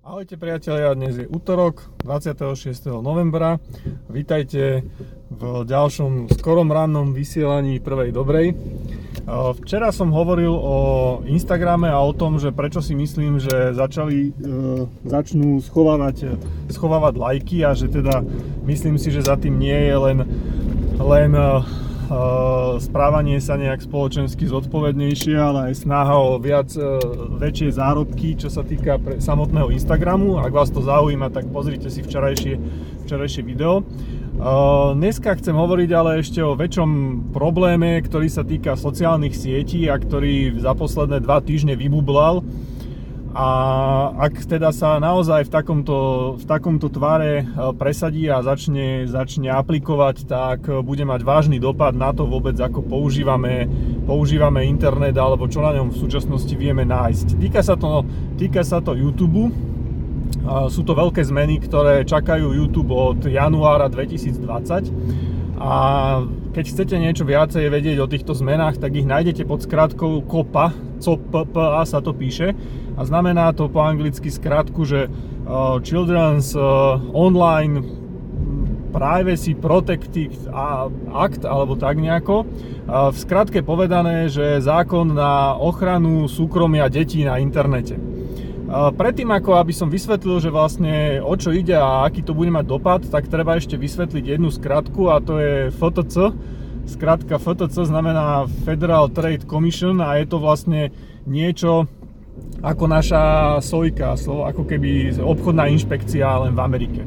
Ahojte priatelia, dnes je útorok 26. novembra. Vítajte v ďalšom skorom rannom vysielaní prvej dobrej. Včera som hovoril o Instagrame a o tom, že prečo si myslím, že začali, e, začnú schovávať, schovávať lajky a že teda myslím si, že za tým nie je len, len e, správanie sa nejak spoločensky zodpovednejšie, ale aj snaha o viac, e, väčšie zárobky, čo sa týka pre samotného Instagramu. Ak vás to zaujíma, tak pozrite si včerajšie, včerajšie video. Dneska chcem hovoriť ale ešte o väčšom probléme, ktorý sa týka sociálnych sietí a ktorý za posledné dva týždne vybublal a ak teda sa naozaj v takomto, v takomto tvare e, presadí a začne, začne aplikovať, tak bude mať vážny dopad na to vôbec, ako používame, používame internet alebo čo na ňom v súčasnosti vieme nájsť. Týka sa to, týka sa to YouTube. Sú to veľké zmeny, ktoré čakajú YouTube od januára 2020 a keď chcete niečo viacej vedieť o týchto zmenách, tak ich nájdete pod skratkou COPA, COPA sa to píše a znamená to po anglicky skratku, že uh, Children's uh, Online Privacy Protected Act alebo tak nejako. Uh, v skratke povedané, že zákon na ochranu súkromia detí na internete. Predtým ako aby som vysvetlil, že vlastne o čo ide a aký to bude mať dopad, tak treba ešte vysvetliť jednu skratku a to je FTC. Skratka FTC znamená Federal Trade Commission a je to vlastne niečo ako naša sojka, ako keby obchodná inšpekcia len v Amerike.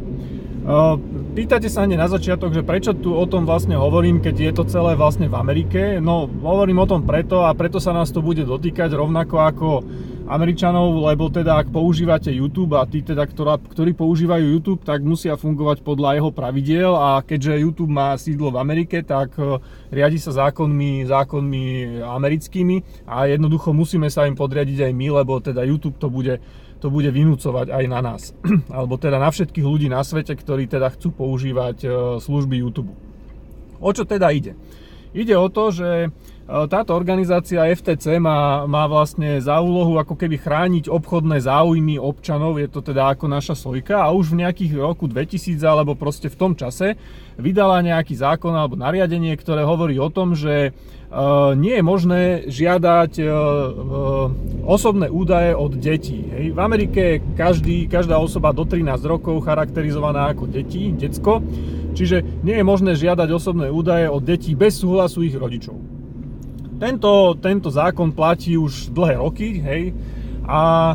Pýtate sa hneď na začiatok, že prečo tu o tom vlastne hovorím, keď je to celé vlastne v Amerike. No, hovorím o tom preto a preto sa nás to bude dotýkať rovnako ako Američanov, lebo teda ak používate YouTube a tí teda, ktorá, ktorí používajú YouTube, tak musia fungovať podľa jeho pravidiel a keďže YouTube má sídlo v Amerike, tak e, riadi sa zákonmi, zákonmi americkými a jednoducho musíme sa im podriadiť aj my, lebo teda YouTube to bude, to bude vynúcovať aj na nás. Alebo teda na všetkých ľudí na svete, ktorí teda chcú používať e, služby YouTube. O čo teda ide? Ide o to, že E, táto organizácia FTC má, má vlastne za úlohu ako keby chrániť obchodné záujmy občanov, je to teda ako naša sojka a už v nejakých roku 2000 alebo proste v tom čase vydala nejaký zákon alebo nariadenie, ktoré hovorí o tom, že Uh, nie je možné žiadať uh, osobné údaje od detí. Hej. V Amerike každý, každá osoba do 13 rokov charakterizovaná ako deti, decko, čiže nie je možné žiadať osobné údaje od detí bez súhlasu ich rodičov. Tento, tento zákon platí už dlhé roky, hej, a,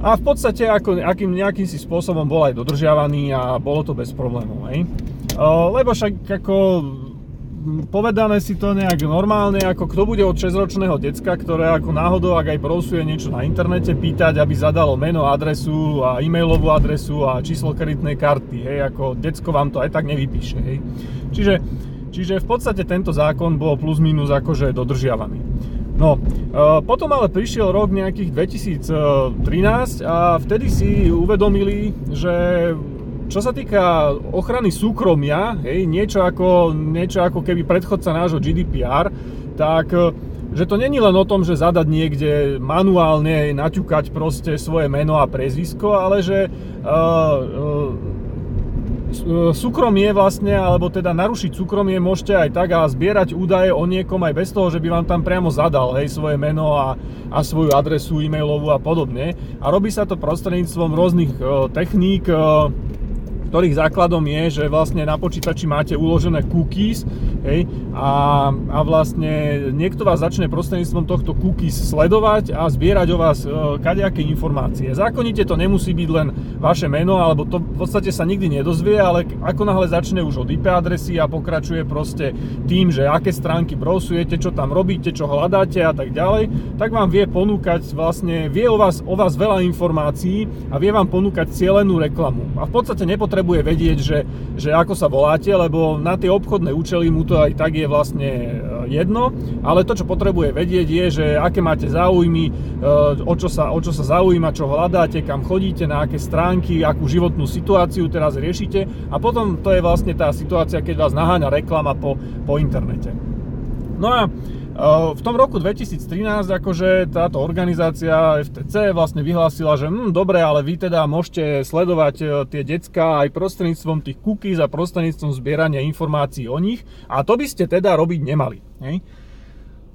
a v podstate ako, akým nejakým si spôsobom bol aj dodržiavaný a bolo to bez problémov, hej. Lebo však ako povedané si to nejak normálne, ako kto bude od 6-ročného decka, ktoré ako náhodou, ak aj browsuje niečo na internete, pýtať, aby zadalo meno, adresu a e-mailovú adresu a číslo kreditnej karty, hej, ako decko vám to aj tak nevypíše, hej. Čiže Čiže v podstate tento zákon bol plus minus akože dodržiavaný. No, e, potom ale prišiel rok nejakých 2013 a vtedy si uvedomili, že čo sa týka ochrany súkromia, hej, niečo, ako, niečo ako keby predchodca nášho GDPR, tak e, že to není len o tom, že zadať niekde manuálne, naťukať proste svoje meno a prezvisko, ale že uh, uh, E, súkromie vlastne, alebo teda narušiť súkromie môžete aj tak a zbierať údaje o niekom aj bez toho, že by vám tam priamo zadal hej, svoje meno a, a svoju adresu e-mailovú a podobne. A robí sa to prostredníctvom rôznych uh, techník, uh, ktorých základom je, že vlastne na počítači máte uložené cookies hej, a, a vlastne niekto vás začne prostredníctvom tohto cookies sledovať a zbierať o vás e, kadejaké informácie. Zákonite to nemusí byť len vaše meno, alebo to v podstate sa nikdy nedozvie, ale ako náhle začne už od IP adresy a pokračuje proste tým, že aké stránky browsujete, čo tam robíte, čo hľadáte a tak ďalej, tak vám vie ponúkať vlastne, vie o vás, o vás veľa informácií a vie vám ponúkať cielenú reklamu. A v podstate nepotrebuje potrebuje vedieť, že, že ako sa voláte, lebo na tie obchodné účely mu to aj tak je vlastne e, jedno, ale to, čo potrebuje vedieť je, že aké máte záujmy, e, o čo sa, o čo sa zaujíma, čo hľadáte, kam chodíte, na aké stránky, akú životnú situáciu teraz riešite a potom to je vlastne tá situácia, keď vás naháňa reklama po, po internete. No a v tom roku 2013 akože táto organizácia FTC vlastne vyhlásila, že hm, dobre, ale vy teda môžete sledovať e, tie decka aj prostredníctvom tých cookies a prostredníctvom zbierania informácií o nich a to by ste teda robiť nemali. Hej?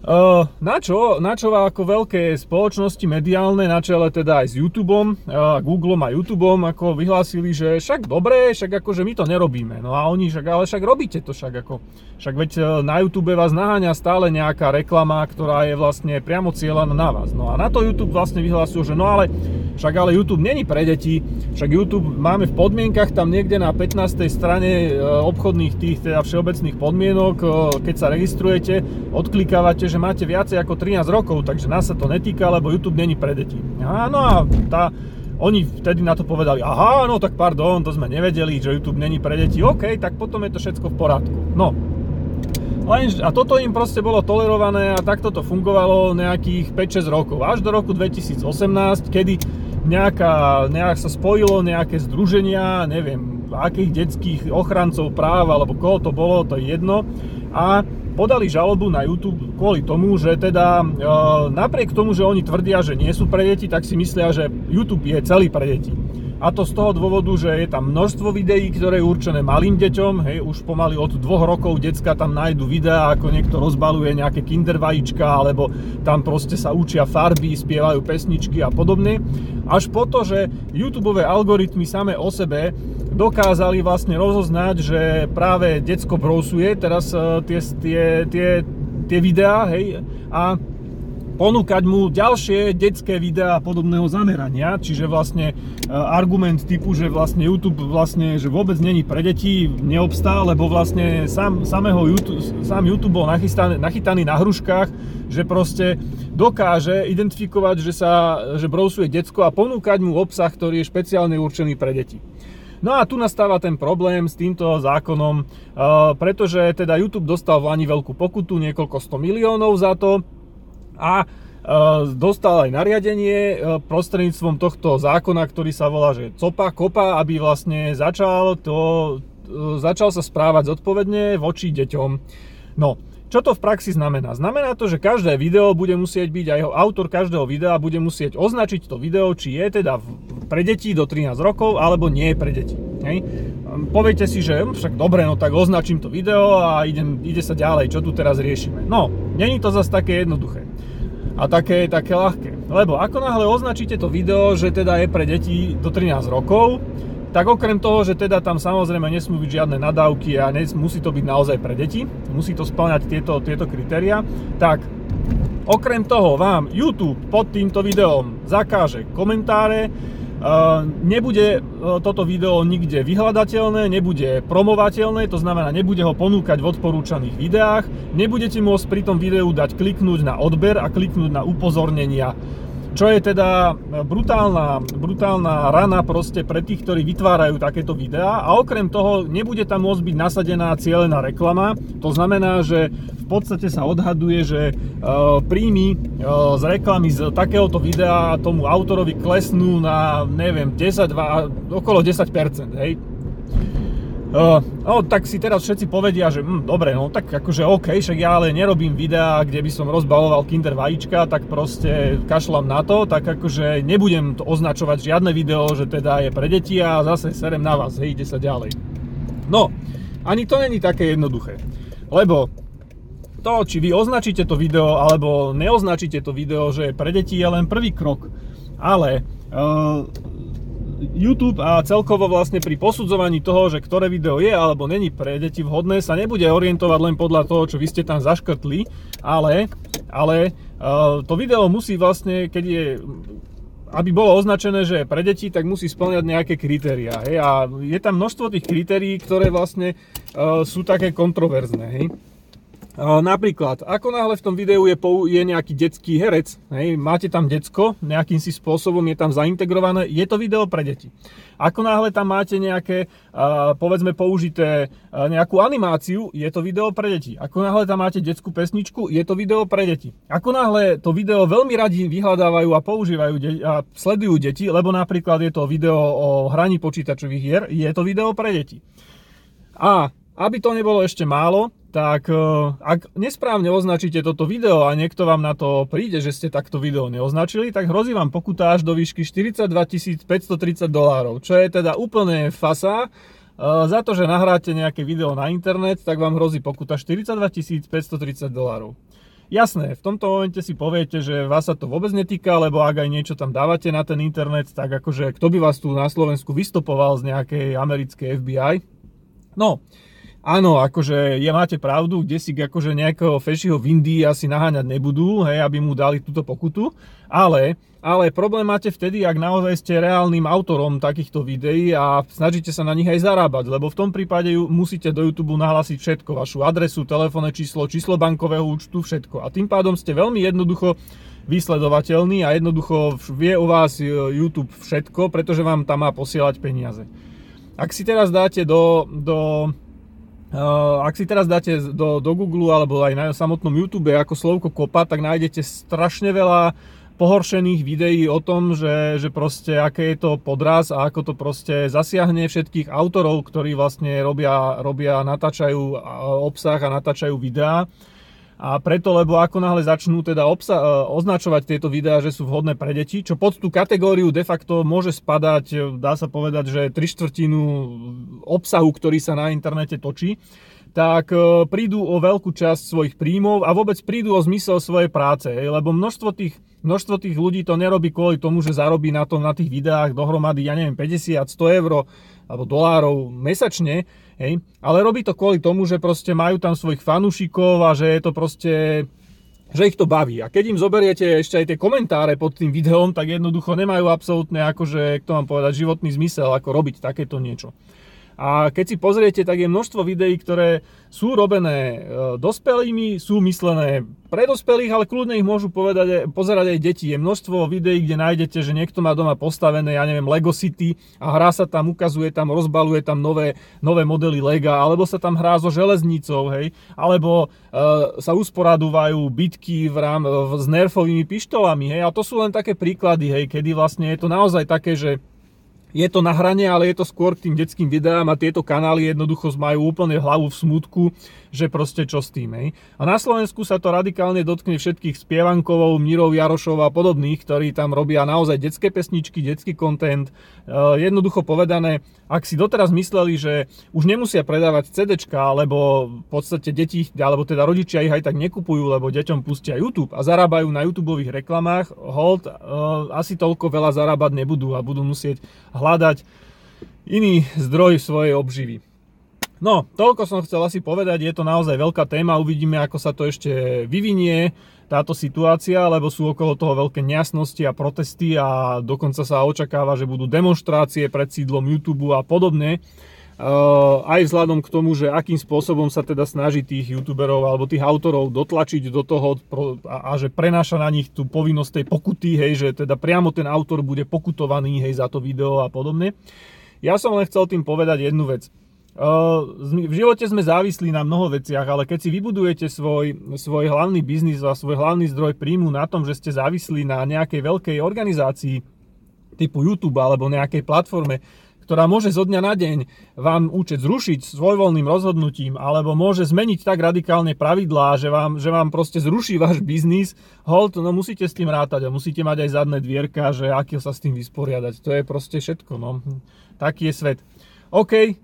Uh, na čo, na čo ako veľké spoločnosti mediálne, na čele teda aj s YouTubeom, uh, Googleom a YouTubeom, ako vyhlásili, že však dobre, však akože my to nerobíme. No a oni však, ale však robíte to však ako. Však veď uh, na YouTube vás naháňa stále nejaká reklama, ktorá je vlastne priamo cieľaná na vás. No a na to YouTube vlastne vyhlásil, že no ale však ale YouTube není pre deti, však YouTube máme v podmienkach tam niekde na 15. strane obchodných tých teda všeobecných podmienok, keď sa registrujete, odklikávate, že máte viacej ako 13 rokov, takže nás sa to netýka, lebo YouTube není pre deti. Áno a tá, oni vtedy na to povedali, aha, no tak pardon, to sme nevedeli, že YouTube není pre deti, OK, tak potom je to všetko v poriadku. No, len, a toto im proste bolo tolerované a takto to fungovalo nejakých 5-6 rokov. Až do roku 2018, kedy nejaká, nejak sa spojilo nejaké združenia, neviem, akých detských ochrancov práv alebo koho to bolo, to je jedno. A podali žalobu na YouTube kvôli tomu, že teda e, napriek tomu, že oni tvrdia, že nie sú pre deti, tak si myslia, že YouTube je celý pre deti. A to z toho dôvodu, že je tam množstvo videí, ktoré je určené malým deťom, hej, už pomaly od dvoch rokov decka tam nájdu videá, ako niekto rozbaluje nejaké kinder vajíčka, alebo tam proste sa učia farby, spievajú pesničky a podobne. Až po to, že YouTube algoritmy same o sebe dokázali vlastne rozoznať, že práve decko brousuje teraz uh, tie, tie, tie, tie videá, hej, a ponúkať mu ďalšie detské videá podobného zamerania, čiže vlastne e, argument typu, že vlastne YouTube vlastne, že vôbec není pre deti, neobstá, lebo vlastne sám, samého YouTube, sám YouTube bol nachytaný, nachytaný na hruškách, že proste dokáže identifikovať, že sa že brousuje decko a ponúkať mu obsah, ktorý je špeciálne určený pre deti. No a tu nastáva ten problém s týmto zákonom, e, pretože teda YouTube dostal v Lani veľkú pokutu, niekoľko 100 miliónov za to a e, dostal aj nariadenie e, prostredníctvom tohto zákona, ktorý sa volá, že COPA, KOPA, aby vlastne začal, to, začal sa správať zodpovedne voči deťom. No, čo to v praxi znamená? Znamená to, že každé video bude musieť byť, aj autor každého videa bude musieť označiť to video, či je teda pre deti do 13 rokov, alebo nie pre deti. Hej? Poviete si, že hm, však dobre, no tak označím to video a idem, ide sa ďalej, čo tu teraz riešime. No, není to zase také jednoduché a také, také ľahké. Lebo ako náhle označíte to video, že teda je pre deti do 13 rokov, tak okrem toho, že teda tam samozrejme nesmú byť žiadne nadávky a nes, musí to byť naozaj pre deti, musí to splňať tieto, tieto kritéria, tak okrem toho vám YouTube pod týmto videom zakáže komentáre, nebude e, toto video nikde vyhľadateľné, nebude promovateľné, to znamená, nebude ho ponúkať v odporúčaných videách, nebudete môcť pri tom videu dať kliknúť na odber a kliknúť na upozornenia čo je teda brutálna, brutálna rana proste pre tých, ktorí vytvárajú takéto videá a okrem toho nebude tam môcť byť nasadená cieľená reklama. To znamená, že v podstate sa odhaduje, že uh, príjmy uh, z reklamy z takéhoto videa tomu autorovi klesnú na, neviem, 10, 2, okolo 10%, hej Uh, no, tak si teraz všetci povedia, že hm, dobre, no tak akože OK, však ja ale nerobím videá, kde by som rozbaloval kinder vajíčka, tak proste kašľam na to, tak akože nebudem to označovať žiadne video, že teda je pre deti a zase serem na vás, hej, ide sa ďalej. No, ani to není také jednoduché, lebo to, či vy označíte to video alebo neoznačíte to video, že je pre deti, je len prvý krok. Ale uh, YouTube a celkovo vlastne pri posudzovaní toho, že ktoré video je alebo není pre deti vhodné, sa nebude orientovať len podľa toho, čo vy ste tam zaškrtli, ale, ale uh, to video musí vlastne, keď je aby bolo označené, že pre deti, tak musí splňať nejaké kritériá. A je tam množstvo tých kritérií, ktoré vlastne uh, sú také kontroverzné. Hej? Napríklad, ako náhle v tom videu je, je nejaký detský herec, hej, máte tam decko, nejakým si spôsobom je tam zaintegrované, je to video pre deti. Ako náhle tam máte nejaké, povedzme použité nejakú animáciu, je to video pre deti. Ako náhle tam máte detskú pesničku, je to video pre deti. Ako náhle to video veľmi radi vyhľadávajú a používajú de- a sledujú deti, lebo napríklad je to video o hraní počítačových hier, je to video pre deti. A aby to nebolo ešte málo, tak e, ak nesprávne označíte toto video a niekto vám na to príde, že ste takto video neoznačili, tak hrozí vám pokuta až do výšky 42 530 dolárov, čo je teda úplne fasa. E, za to, že nahráte nejaké video na internet, tak vám hrozí pokuta 42 530 dolárov. Jasné, v tomto momente si poviete, že vás sa to vôbec netýka, lebo ak aj niečo tam dávate na ten internet, tak akože kto by vás tu na Slovensku vystopoval z nejakej americkej FBI? No, áno, akože je, máte pravdu, kde si akože nejakého fešiho v Indii asi naháňať nebudú, hej, aby mu dali túto pokutu, ale ale problém máte vtedy, ak naozaj ste reálnym autorom takýchto videí a snažíte sa na nich aj zarábať, lebo v tom prípade musíte do YouTube nahlásiť všetko, vašu adresu, telefónne číslo, číslo bankového účtu, všetko. A tým pádom ste veľmi jednoducho vysledovateľný a jednoducho vie o vás e, YouTube všetko, pretože vám tam má posielať peniaze. Ak si teraz dáte do, do ak si teraz dáte do, do Google alebo aj na samotnom YouTube ako slovko kopa, tak nájdete strašne veľa pohoršených videí o tom, že, že proste aké je to podraz a ako to proste zasiahne všetkých autorov, ktorí vlastne robia, robia natáčajú obsah a natáčajú videá. A preto, lebo ako náhle začnú teda obsa- e, označovať tieto videá, že sú vhodné pre deti, čo pod tú kategóriu de facto môže spadať, e, dá sa povedať, že tri štvrtinu obsahu, ktorý sa na internete točí, tak e, prídu o veľkú časť svojich príjmov a vôbec prídu o zmysel svojej práce, lebo množstvo tých Množstvo tých ľudí to nerobí kvôli tomu, že zarobí na tom na tých videách dohromady, ja neviem, 50, 100 eur alebo dolárov mesačne, hej, ale robí to kvôli tomu, že proste majú tam svojich fanúšikov a že je to proste že ich to baví. A keď im zoberiete ešte aj tie komentáre pod tým videom, tak jednoducho nemajú absolútne akože, to mám povedať, životný zmysel, ako robiť takéto niečo. A keď si pozriete, tak je množstvo videí, ktoré sú robené e, dospelými, sú myslené pre dospelých, ale kľudne ich môžu povedať, pozerať aj deti. Je množstvo videí, kde nájdete, že niekto má doma postavené, ja neviem, Lego City a hrá sa tam, ukazuje tam, rozbaluje tam nové, nové modely Lega, alebo sa tam hrá so železnicou, hej, alebo e, sa usporadúvajú bitky v rám, v, s nerfovými pištolami, hej, a to sú len také príklady, hej, kedy vlastne je to naozaj také, že je to na hrane, ale je to skôr k tým detským videám a tieto kanály jednoducho majú úplne hlavu v smutku, že proste čo s tým. Hej. A na Slovensku sa to radikálne dotkne všetkých spievankovou, Mirov Jarošov a podobných, ktorí tam robia naozaj detské pesničky, detský content. E, jednoducho povedané, ak si doteraz mysleli, že už nemusia predávať CDčka, lebo v podstate deti, alebo teda rodičia ich aj tak nekupujú, lebo deťom pustia YouTube a zarábajú na YouTube reklamách, hold, e, asi toľko veľa zarábať nebudú a budú musieť hľadať iný zdroj svojej obživy. No, toľko som chcel asi povedať, je to naozaj veľká téma, uvidíme, ako sa to ešte vyvinie, táto situácia, lebo sú okolo toho veľké nejasnosti a protesty a dokonca sa očakáva, že budú demonstrácie pred sídlom YouTube a podobne. Uh, aj vzhľadom k tomu, že akým spôsobom sa teda snaží tých youtuberov alebo tých autorov dotlačiť do toho a, a že prenáša na nich tú povinnosť tej pokuty, hej, že teda priamo ten autor bude pokutovaný hej, za to video a podobne. Ja som len chcel tým povedať jednu vec. V živote sme závislí na mnoho veciach, ale keď si vybudujete svoj, svoj hlavný biznis a svoj hlavný zdroj príjmu na tom, že ste závislí na nejakej veľkej organizácii typu YouTube alebo nejakej platforme, ktorá môže zo dňa na deň vám účet zrušiť svojvoľným rozhodnutím, alebo môže zmeniť tak radikálne pravidlá, že vám, že vám proste zruší váš biznis, hold, no musíte s tým rátať a musíte mať aj zadné dvierka, že aký sa s tým vysporiadať. To je proste všetko, no. Taký je svet. OK,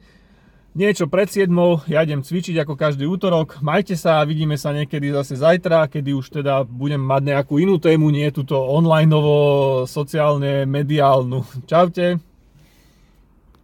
niečo pred 7, ja idem cvičiť ako každý útorok. Majte sa a vidíme sa niekedy zase zajtra, kedy už teda budem mať nejakú inú tému, nie túto online sociálne mediálnu. Čaute.